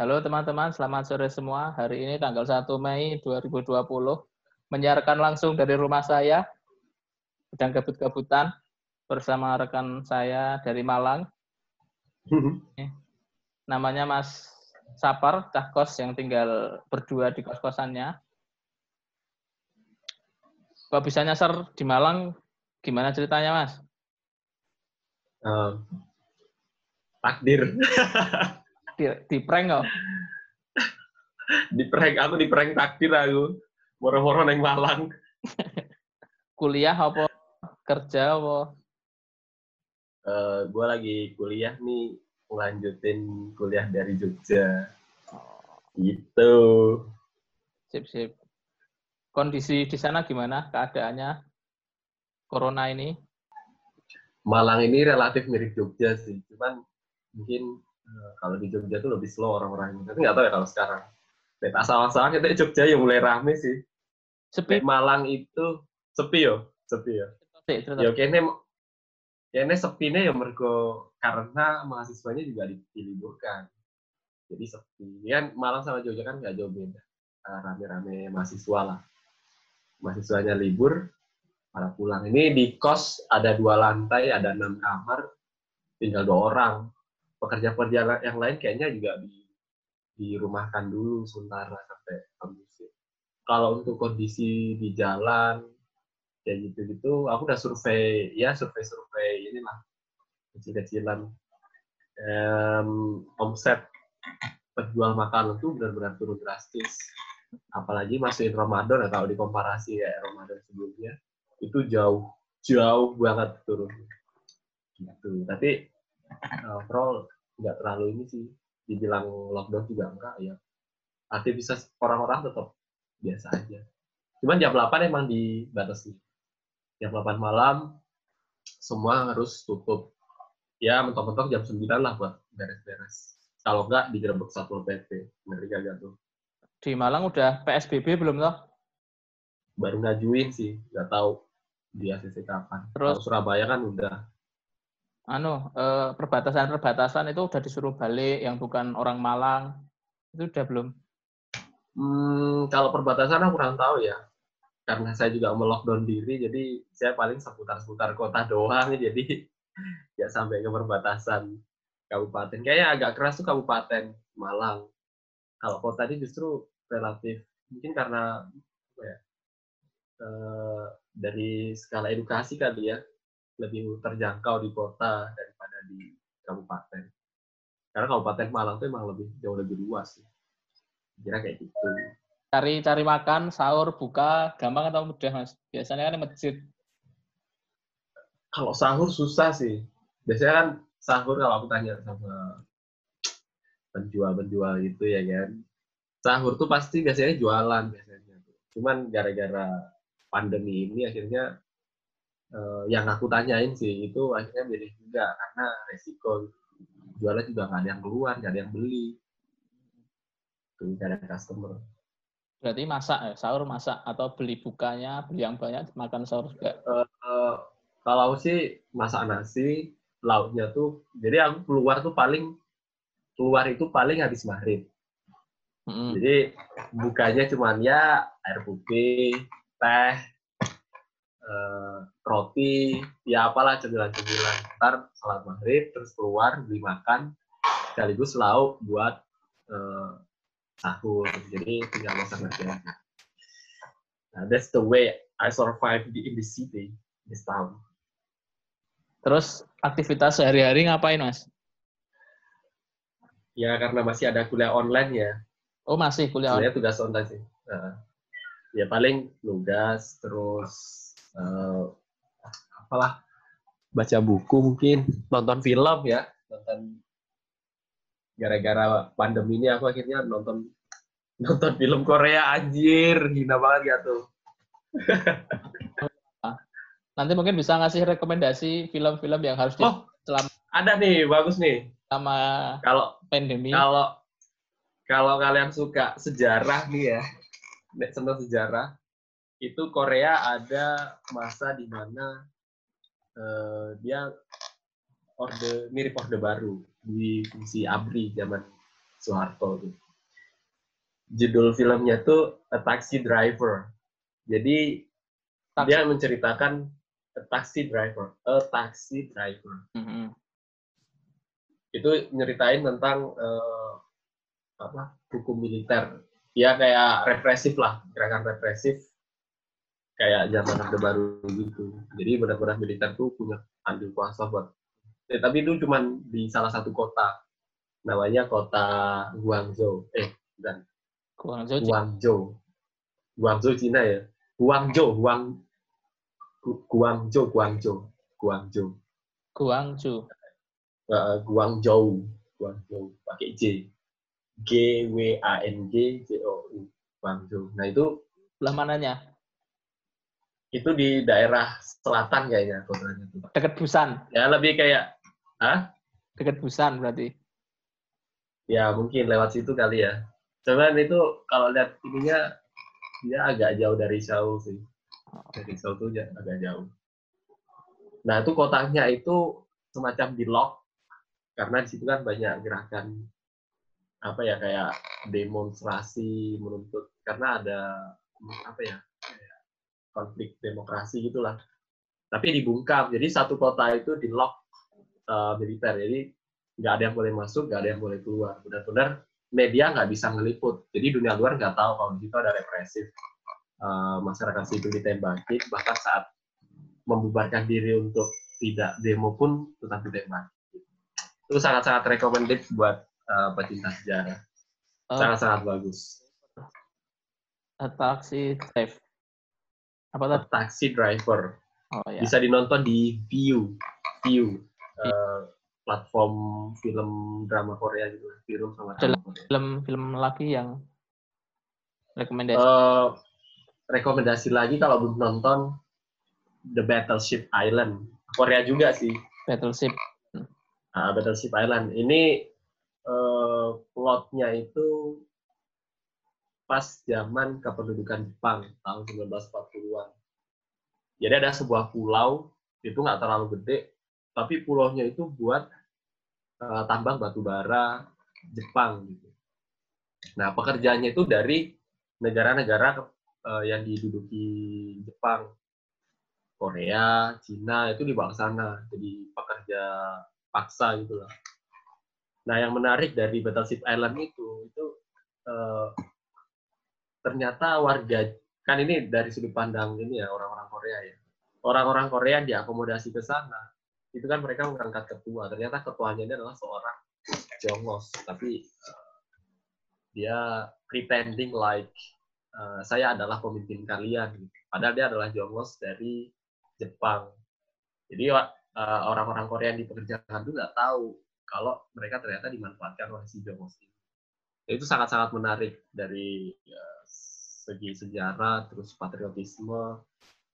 Halo teman-teman, selamat sore semua. Hari ini tanggal 1 Mei 2020, menyiarkan langsung dari rumah saya, sedang kabut-kabutan, bersama rekan saya dari Malang. Namanya Mas Sapar, cah kos yang tinggal berdua di kos-kosannya. Kok bisa nyasar di Malang, gimana ceritanya Mas? Um, takdir. di, di prank kok. di prank aku di prank takdir aku. Moro-moro neng Malang. Kuliah apa kerja apa? Uh, gue lagi kuliah nih ngelanjutin kuliah dari Jogja. Oh. Gitu. Sip, sip. Kondisi di sana gimana keadaannya? Corona ini? Malang ini relatif mirip Jogja sih. Cuman mungkin kalau di Jogja tuh lebih slow orang-orangnya. Tapi nggak tahu ya kalau sekarang. Lihat asal-asal kita Jogja yang mulai rame sih. Sepi. Nek Malang itu sepi yo, sepi yo. Yo kene kene sepine ya mergo karena mahasiswanya juga diliburkan. Jadi sepi. Kan Malang sama Jogja kan nggak jauh beda. Rame-rame mahasiswa lah. Mahasiswanya libur, pada pulang. Ini di kos ada dua lantai, ada enam kamar, tinggal dua orang pekerja-pekerja yang lain kayaknya juga di dirumahkan dulu sementara sampai kondusif. Kalau untuk kondisi di jalan kayak gitu-gitu, aku udah survei ya survei-survei inilah kecil-kecilan um, omset penjual makanan tuh benar-benar turun drastis. Apalagi masukin Ramadan atau dikomparasi ya Ramadan sebelumnya itu jauh jauh banget turun. Gitu. Tapi overall nggak terlalu ini sih. Dibilang lockdown juga enggak ya. Aktivitas orang-orang tetap biasa aja. Cuman jam 8 emang dibatasi. Jam 8 malam semua harus tutup. Ya mentok-mentok jam 9 lah buat beres-beres. Kalau enggak digerebek satpol pp ngeri gak tuh? Di Malang udah PSBB belum toh? Baru ngajuin sih nggak tahu di ACC kapan. Terus? Kalau Surabaya kan udah anu eh, perbatasan-perbatasan itu udah disuruh balik yang bukan orang Malang. Itu udah belum? Hmm, kalau perbatasan aku kurang tahu ya. Karena saya juga mau lockdown diri jadi saya paling seputar-seputar kota doang jadi ya sampai ke perbatasan kabupaten. Kayaknya agak keras tuh kabupaten Malang. Kalau kota ini justru relatif mungkin karena ya, eh, dari skala edukasi kali ya lebih terjangkau di kota daripada di kabupaten. Karena kabupaten Malang tuh emang lebih jauh lebih luas sih. Kira kayak gitu. Cari cari makan, sahur, buka, gampang atau mudah mas? Biasanya kan di masjid. Kalau sahur susah sih. Biasanya kan sahur kalau aku tanya sama penjual-penjual itu ya kan. Sahur tuh pasti biasanya jualan biasanya. Cuman gara-gara pandemi ini akhirnya uh, yang aku tanyain sih itu akhirnya milih juga karena resiko. Jualnya juga nggak ada yang keluar nggak ada yang beli. Tuh nggak ada customer. Berarti masak ya sahur masak atau beli bukanya beli yang banyak makan sahur juga? Uh, uh, kalau sih masak nasi lauknya tuh jadi aku keluar tuh paling keluar itu paling habis maghrib. Mm -hmm. jadi bukanya cuman ya air putih teh uh, roti, ya apalah cemilan-cemilan. Ntar salat maghrib, terus keluar, beli makan, sekaligus lauk buat uh, sahur. Jadi tinggal masak nasi aja. Nah, that's the way I survive in the city, this town. Terus aktivitas sehari-hari ngapain, Mas? Ya, karena masih ada kuliah online ya. Oh, masih kuliah online? tugas online sih. Nah, ya paling nugas, terus uh, apalah baca buku mungkin nonton film ya nonton gara-gara pandemi ini aku akhirnya nonton nonton film Korea anjir hina banget ya tuh. Nanti mungkin bisa ngasih rekomendasi film-film yang harus oh, selama ada nih bagus nih. Sama kalau pandemi. kalau kalau kalian suka sejarah nih ya senang sejarah itu Korea ada masa di mana uh, dia orde mirip orde baru di fungsi ABRI zaman Soeharto. Judul filmnya tuh A Taxi Driver. Jadi taxi. dia menceritakan A Taxi Driver, A Taxi Driver. Mm -hmm. Itu nyeritain tentang uh, apa hukum militer. Ya kayak represif lah, gerakan represif kayak zaman orde baru gitu. Jadi benar-benar militer tuh punya andil kuasa buat. Eh, tapi itu cuma di salah satu kota, namanya kota Guangzhou. Eh, bukan. Guangzhou. Guangzhou. Guangzhou Cina ya. Guangzhou, Guang Guangzhou, Guangzhou, Guangzhou. Guangzhou. Uh, Guangzhou, Guangzhou pakai J. G W A N G J O U. Guangzhou. Nah itu belah mananya? Itu di daerah selatan kayaknya kotanya itu. Dekat Busan. Ya lebih kayak, ah? Dekat Busan berarti. Ya mungkin lewat situ kali ya. Cuman itu kalau lihat ininya dia agak jauh dari Seoul sih. Dari Seoul tuh agak jauh. Nah itu kotanya itu semacam di lock karena di situ kan banyak gerakan apa ya kayak demonstrasi menuntut karena ada apa ya konflik demokrasi gitulah. Tapi dibungkam, jadi satu kota itu di lock uh, militer, jadi nggak ada yang boleh masuk, nggak ada yang boleh keluar. Benar-benar media nggak bisa ngeliput, jadi dunia luar nggak tahu kalau di situ ada represif. Uh, masyarakat sipil ditembaki, bahkan saat membubarkan diri untuk tidak demo pun tetap ditembak. Itu sangat-sangat recommended buat uh, pecinta sejarah. Sangat-sangat bagus. Taxi Drive apa tuh? Taxi Driver. Oh, ya. Bisa dinonton di View, View, uh, platform film drama Korea gitu, film sama drama Korea. Film film lagi yang rekomendasi. Uh, rekomendasi lagi kalau belum nonton The Battleship Island, Korea juga sih. Battleship. Uh, Battleship Island. Ini uh, plotnya itu pas zaman kependudukan Jepang tahun 1940-an. Jadi ada sebuah pulau itu nggak terlalu gede, tapi pulaunya itu buat uh, tambang batu bara Jepang gitu. Nah pekerjaannya itu dari negara-negara uh, yang diduduki Jepang, Korea, Cina itu dibawa ke sana jadi pekerja paksa gitu lah. Nah yang menarik dari Battleship Island itu itu uh, ternyata warga kan ini dari sudut pandang ini ya orang-orang Korea ya. Orang-orang Korea diakomodasi ke sana itu kan mereka mengangkat ketua. Ternyata ketuanya ini adalah seorang jongos tapi uh, dia pretending like uh, saya adalah pemimpin kalian. Padahal dia adalah jongos dari Jepang. Jadi uh, orang-orang Korea yang dipekerjakan itu nggak tahu kalau mereka ternyata dimanfaatkan oleh si jongos ini. Itu sangat-sangat menarik dari uh, segi sejarah, terus patriotisme,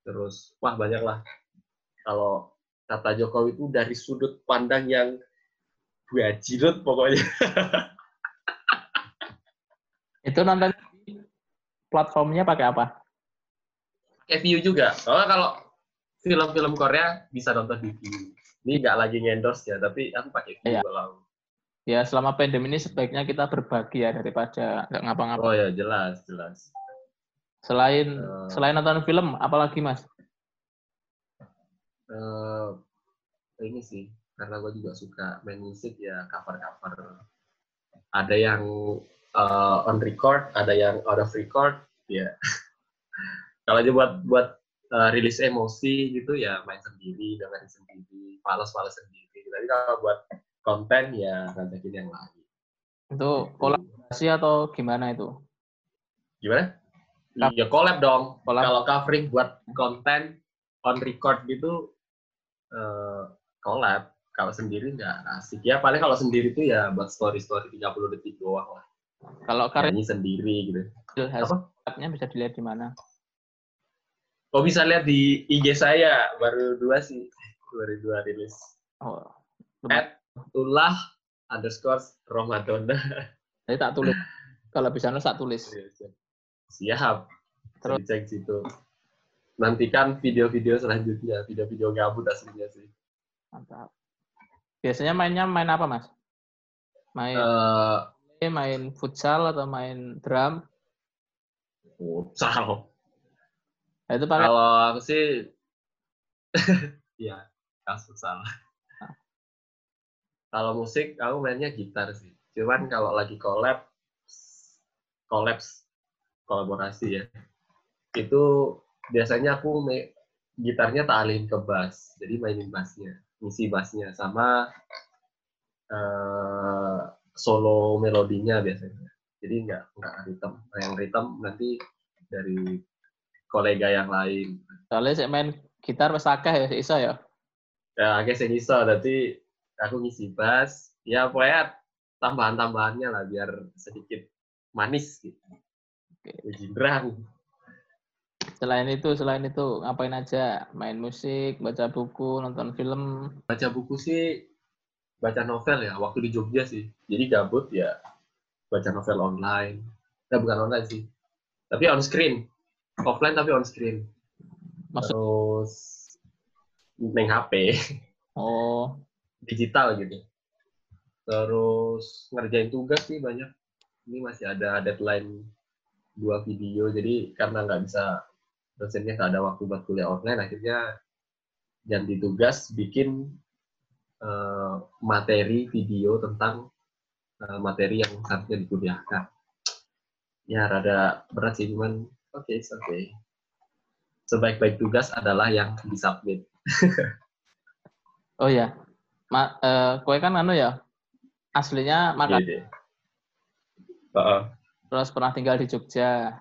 terus wah banyak lah. Kalau kata Jokowi itu dari sudut pandang yang gue jilut pokoknya. itu nonton platformnya pakai apa? Pakai view juga. Soalnya kalau film-film Korea bisa nonton di view. Ini nggak lagi ngendorse ya, tapi aku pakai view ya. kalau ya selama pandemi ini sebaiknya kita berbagi ya daripada nggak ngapa-ngapain. Oh ya jelas jelas. Selain uh, selain nonton film, apalagi mas? Uh, ini sih, karena gue juga suka main musik ya cover-cover. Ada yang uh, on record, ada yang out of record, ya. Kalau aja buat buat uh, rilis emosi gitu ya main sendiri, dengerin sendiri, fales-fales sendiri. Tapi kalau buat konten ya ngajakin yang lain. Itu kolaborasi atau gimana itu? Gimana? Iya collab dong. Kalau covering buat konten on record gitu uh, collab. Kalau sendiri nggak asik. Ya paling kalau sendiri tuh ya buat story-story 30 detik doang lah. Kalau karya sendiri gitu. Hasilnya bisa dilihat di mana? Kok bisa lihat di IG saya baru dua sih, baru dua rilis. Oh. At ulah underscore Ramadan. Saya tak tulis. Kalau bisa nulis tak tulis. Siap. Terus cek situ. Nantikan video-video selanjutnya, video-video gabut aslinya sih. Mantap. Biasanya mainnya main apa, Mas? Main uh, main futsal atau main drum? Futsal. Nah, itu pakai Kalau aku sih ya kas futsal. Ah. Kalau musik aku mainnya gitar sih. Cuman kalau lagi collab kolaps kolaborasi ya. Itu biasanya aku gitarnya tak alihin ke bass. Jadi mainin bassnya, ngisi bassnya sama uh, solo melodinya biasanya. Jadi nggak nggak ritme. Nah, yang ritme nanti dari kolega yang lain. Soalnya saya main gitar mas akeh ya, iso ya? Ya, agak sih iso. Nanti aku ngisi bass. Ya, pokoknya tambahan-tambahannya lah biar sedikit manis gitu. Oke. Jindrang. Selain itu, selain itu ngapain aja? Main musik, baca buku, nonton film? Baca buku sih baca novel ya waktu di Jogja sih. Jadi gabut ya baca novel online. Nah bukan online sih. Tapi on screen. Offline tapi on screen. Maksud... terus neng HP oh. Digital gitu. Terus ngerjain tugas sih banyak. Ini masih ada deadline dua video jadi karena nggak bisa dosennya nggak ada waktu buat kuliah online akhirnya ganti tugas bikin uh, materi video tentang uh, materi yang seharusnya dikuliahkan. Ya, rada berat sih, cuman oke, okay, oke. Okay. Sebaik-baik tugas adalah yang disubmit. oh ya, Ma, uh, kue kan anu ya, aslinya makan. Yeah, yeah. Uh, Terus pernah tinggal di Jogja.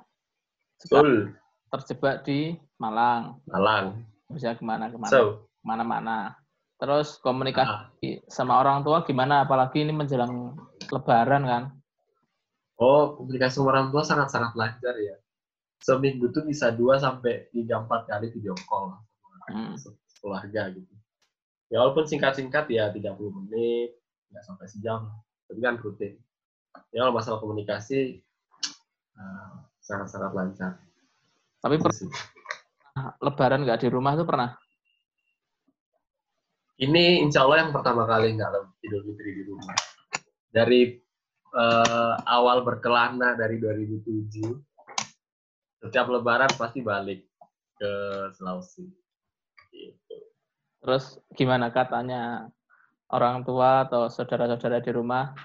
Betul. Terjebak di Malang. Malang. Bisa ke mana ke mana? So. Mana-mana. Terus komunikasi uh. sama orang tua gimana? Apalagi ini menjelang Lebaran kan? Oh, komunikasi sama orang tua sangat-sangat lancar ya. Seminggu tuh bisa dua sampai tiga empat kali video call hmm. keluarga gitu. Ya walaupun singkat-singkat ya 30 menit, nggak sampai sejam, tapi kan rutin. Ya kalau masalah komunikasi sangat-sangat uh, lancar. Tapi per Lebaran nggak di rumah tuh pernah? Ini insya Allah yang pertama kali nggak Idul Fitri di rumah. Dari uh, awal berkelana dari 2007, setiap Lebaran pasti balik ke Sulawesi. Gitu. Terus gimana katanya orang tua atau saudara-saudara di rumah?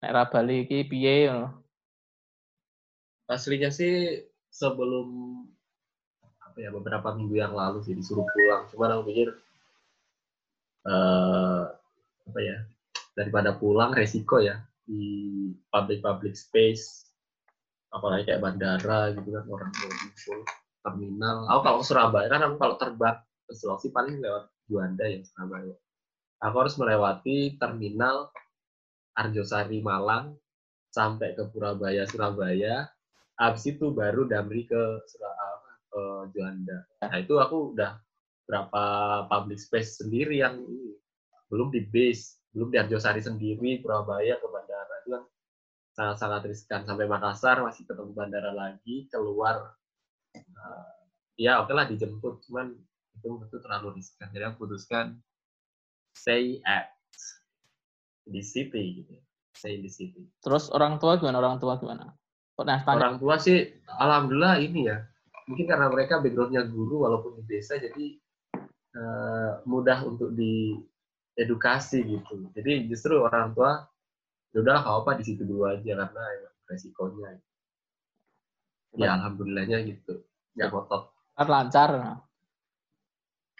Nek Bali iki piye Aslinya sih sebelum apa ya beberapa minggu yang lalu sih disuruh pulang. Cuma aku pikir uh, apa ya daripada pulang resiko ya di public public space apalagi kayak bandara gitu kan orang ngumpul terminal. Aku kalau Surabaya kan aku kalau terbang ke Sulawesi paling lewat Juanda ya Surabaya. Aku harus melewati terminal Arjosari Malang sampai ke Purabaya Surabaya habis itu baru Damri ke ke Juanda. Nah itu aku udah berapa public space sendiri yang belum di base, belum di Arjosari sendiri, Surabaya ke bandara. Itu kan sangat-sangat riskan. Sampai Makassar masih ketemu bandara lagi keluar uh, ya oke lah dijemput. Cuman itu itu terlalu riskan. Jadi aku putuskan stay at di city gitu stay di city. Terus orang tua gimana? Orang tua gimana nah, orang tua sih alhamdulillah ini ya mungkin karena mereka backgroundnya guru walaupun di desa jadi uh, mudah untuk diedukasi gitu. Jadi justru orang tua ya udah apa apa di situ dulu aja karena resikonya. Ya alhamdulillahnya gitu. Ya kotor. Kan lancar.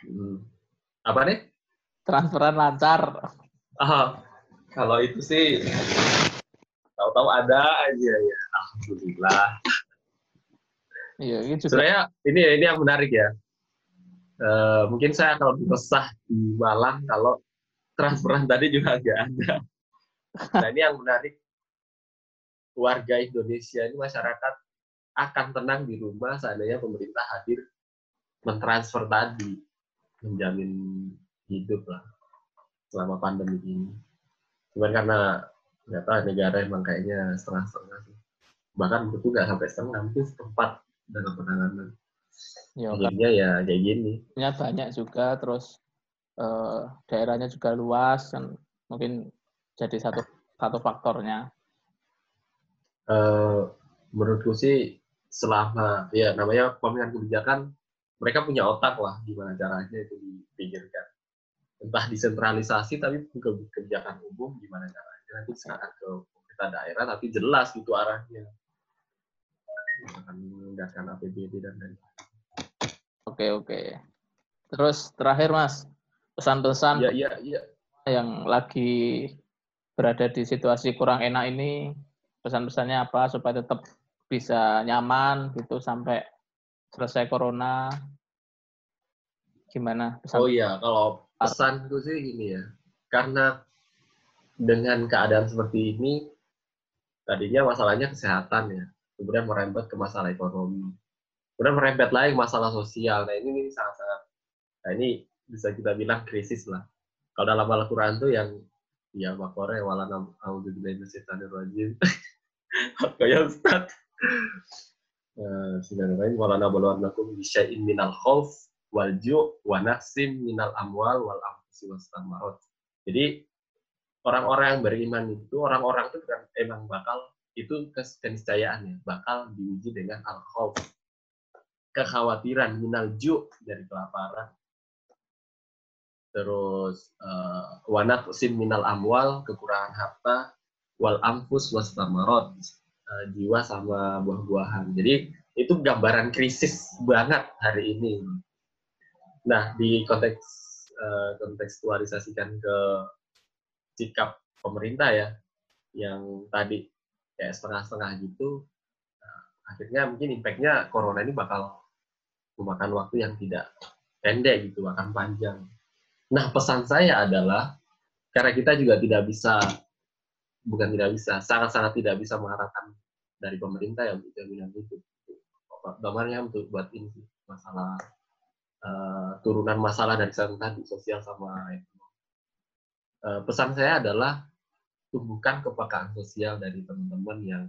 Hmm. Apa nih? Transferan lancar. Ah, kalau itu sih tahu-tahu ada aja ya. Alhamdulillah. Iya, ini juga. Sebenarnya ini ini yang menarik ya. Uh, mungkin saya kalau resah di Malang kalau transferan tadi juga nggak ada. Nah ini yang menarik warga Indonesia ini masyarakat akan tenang di rumah seandainya pemerintah hadir mentransfer tadi menjamin hidup lah selama pandemi ini. Cuman karena tahu negara emang kayaknya setengah-setengah sih. Bahkan itu nggak sampai setengah, mungkin seperempat dalam penanganan. Ya, Akhirnya ya kayak gini. Ya banyak juga, terus uh, daerahnya juga luas, kan mungkin jadi satu satu faktornya. uh, menurutku sih selama ya namanya pemilihan kebijakan mereka punya otak lah gimana caranya itu dipikirkan entah disentralisasi tapi ke kebijakan umum gimana caranya nanti sekarang ke pemerintah daerah tapi jelas gitu arahnya akan menggunakan APBD dan lain-lain. Oke oke. Terus terakhir mas pesan-pesan ya, ya, ya. yang lagi berada di situasi kurang enak ini pesan-pesannya apa supaya tetap bisa nyaman gitu sampai selesai corona gimana pesan oh iya kalau pesanku sih ini ya karena dengan keadaan seperti ini tadinya masalahnya kesehatan ya kemudian merembet ke masalah ekonomi. Kemudian merembet lagi masalah sosial. Nah ini, ini sangat-sangat nah ini bisa kita bilang krisis lah. Kalau dalam Al-Quran tuh yang ya makore wala nam auzubillahi minasyaitonir rajim kayak Ustaz Bismillahirrahmanirrahim. Wala nabluwannakum bisyai'in minal khauf wal ju' wa naqsim minal amwal wal anfusi was tamarat. Jadi orang-orang yang beriman itu orang-orang itu kan emang bakal itu keniscayaan ya bakal diuji dengan al khauf kekhawatiran minal ju dari kelaparan terus uh, wanat sim minal amwal kekurangan harta wal amfus was tamarot uh, jiwa sama buah-buahan. Jadi itu gambaran krisis banget hari ini. Nah, di konteks uh, kontekstualisasikan ke sikap pemerintah ya, yang tadi kayak setengah-setengah gitu, uh, akhirnya mungkin impactnya corona ini bakal memakan waktu yang tidak pendek gitu, akan panjang. Nah, pesan saya adalah karena kita juga tidak bisa bukan tidak bisa, sangat-sangat tidak bisa mengharapkan dari pemerintah ya untuk jaminan itu. Gambarnya untuk buat ini masalah uh, turunan masalah dari sana tadi sosial sama ekonomi. Uh, pesan saya adalah tumbuhkan kepekaan sosial dari teman-teman yang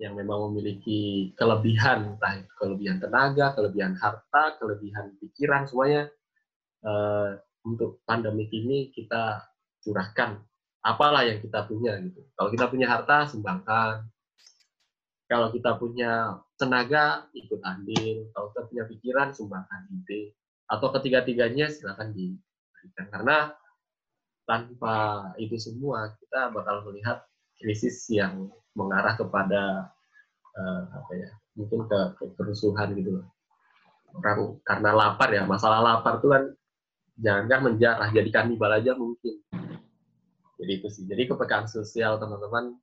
yang memang memiliki kelebihan, entah itu kelebihan tenaga, kelebihan harta, kelebihan pikiran, semuanya uh, untuk pandemi ini kita curahkan apalah yang kita punya gitu. Kalau kita punya harta, sumbangkan. Kalau kita punya tenaga, ikut andil. Kalau kita punya pikiran, sumbangkan ide. Atau ketiga-tiganya silakan diberikan. Karena tanpa itu semua, kita bakal melihat krisis yang mengarah kepada uh, apa ya, mungkin ke, ke kerusuhan gitu loh. Orang karena lapar ya, masalah lapar itu kan jangan menjarah, jadi kanibal aja mungkin jadi itu sih. Jadi kepekaan sosial teman-teman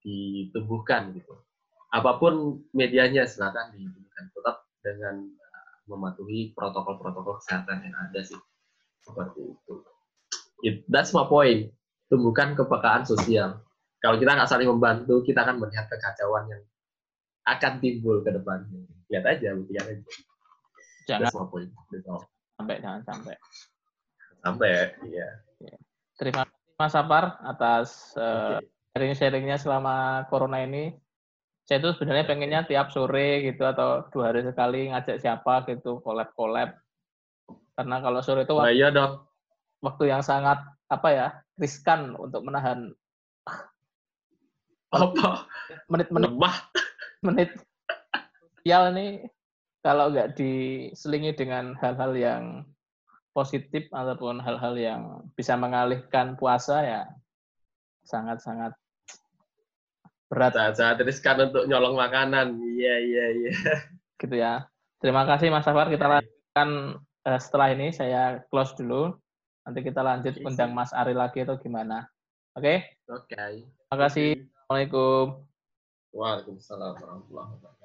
ditumbuhkan gitu. Apa pun medianya silakan ditumbuhkan. Tetap dengan uh, mematuhi protokol-protokol kesehatan yang ada sih. Seperti itu. It, that's my point. Tumbuhkan kepekaan sosial. Kalau kita nggak saling membantu, kita akan melihat kekacauan yang akan timbul ke depannya. Lihat aja, buktikan aja. Jangan that's my point. Sampai, jangan sampai. Sampai, iya. Yeah. Terima kasih Mas Sapar atas uh, sharing-sharingnya selama corona ini. Saya tuh sebenarnya pengennya tiap sore gitu atau dua hari sekali ngajak siapa gitu collab-collab. Karena kalau sore itu waktu, nah, iya dong. Waktu yang sangat apa ya riskan untuk menahan apa menit-menit menit sosial ini kalau nggak diselingi dengan hal-hal yang positif ataupun hal-hal yang bisa mengalihkan puasa ya sangat-sangat berat. Saat-saat riskan untuk nyolong makanan. Iya, iya, iya. Gitu ya. Terima kasih Mas Safar. Kita iya. lanjutkan uh, setelah ini. Saya close dulu. Nanti kita lanjut okay, undang Mas Ari lagi atau gimana. Oke? Okay? Oke. Okay. Terima kasih. Assalamualaikum. Waalaikumsalam warahmatullahi wabarakatuh.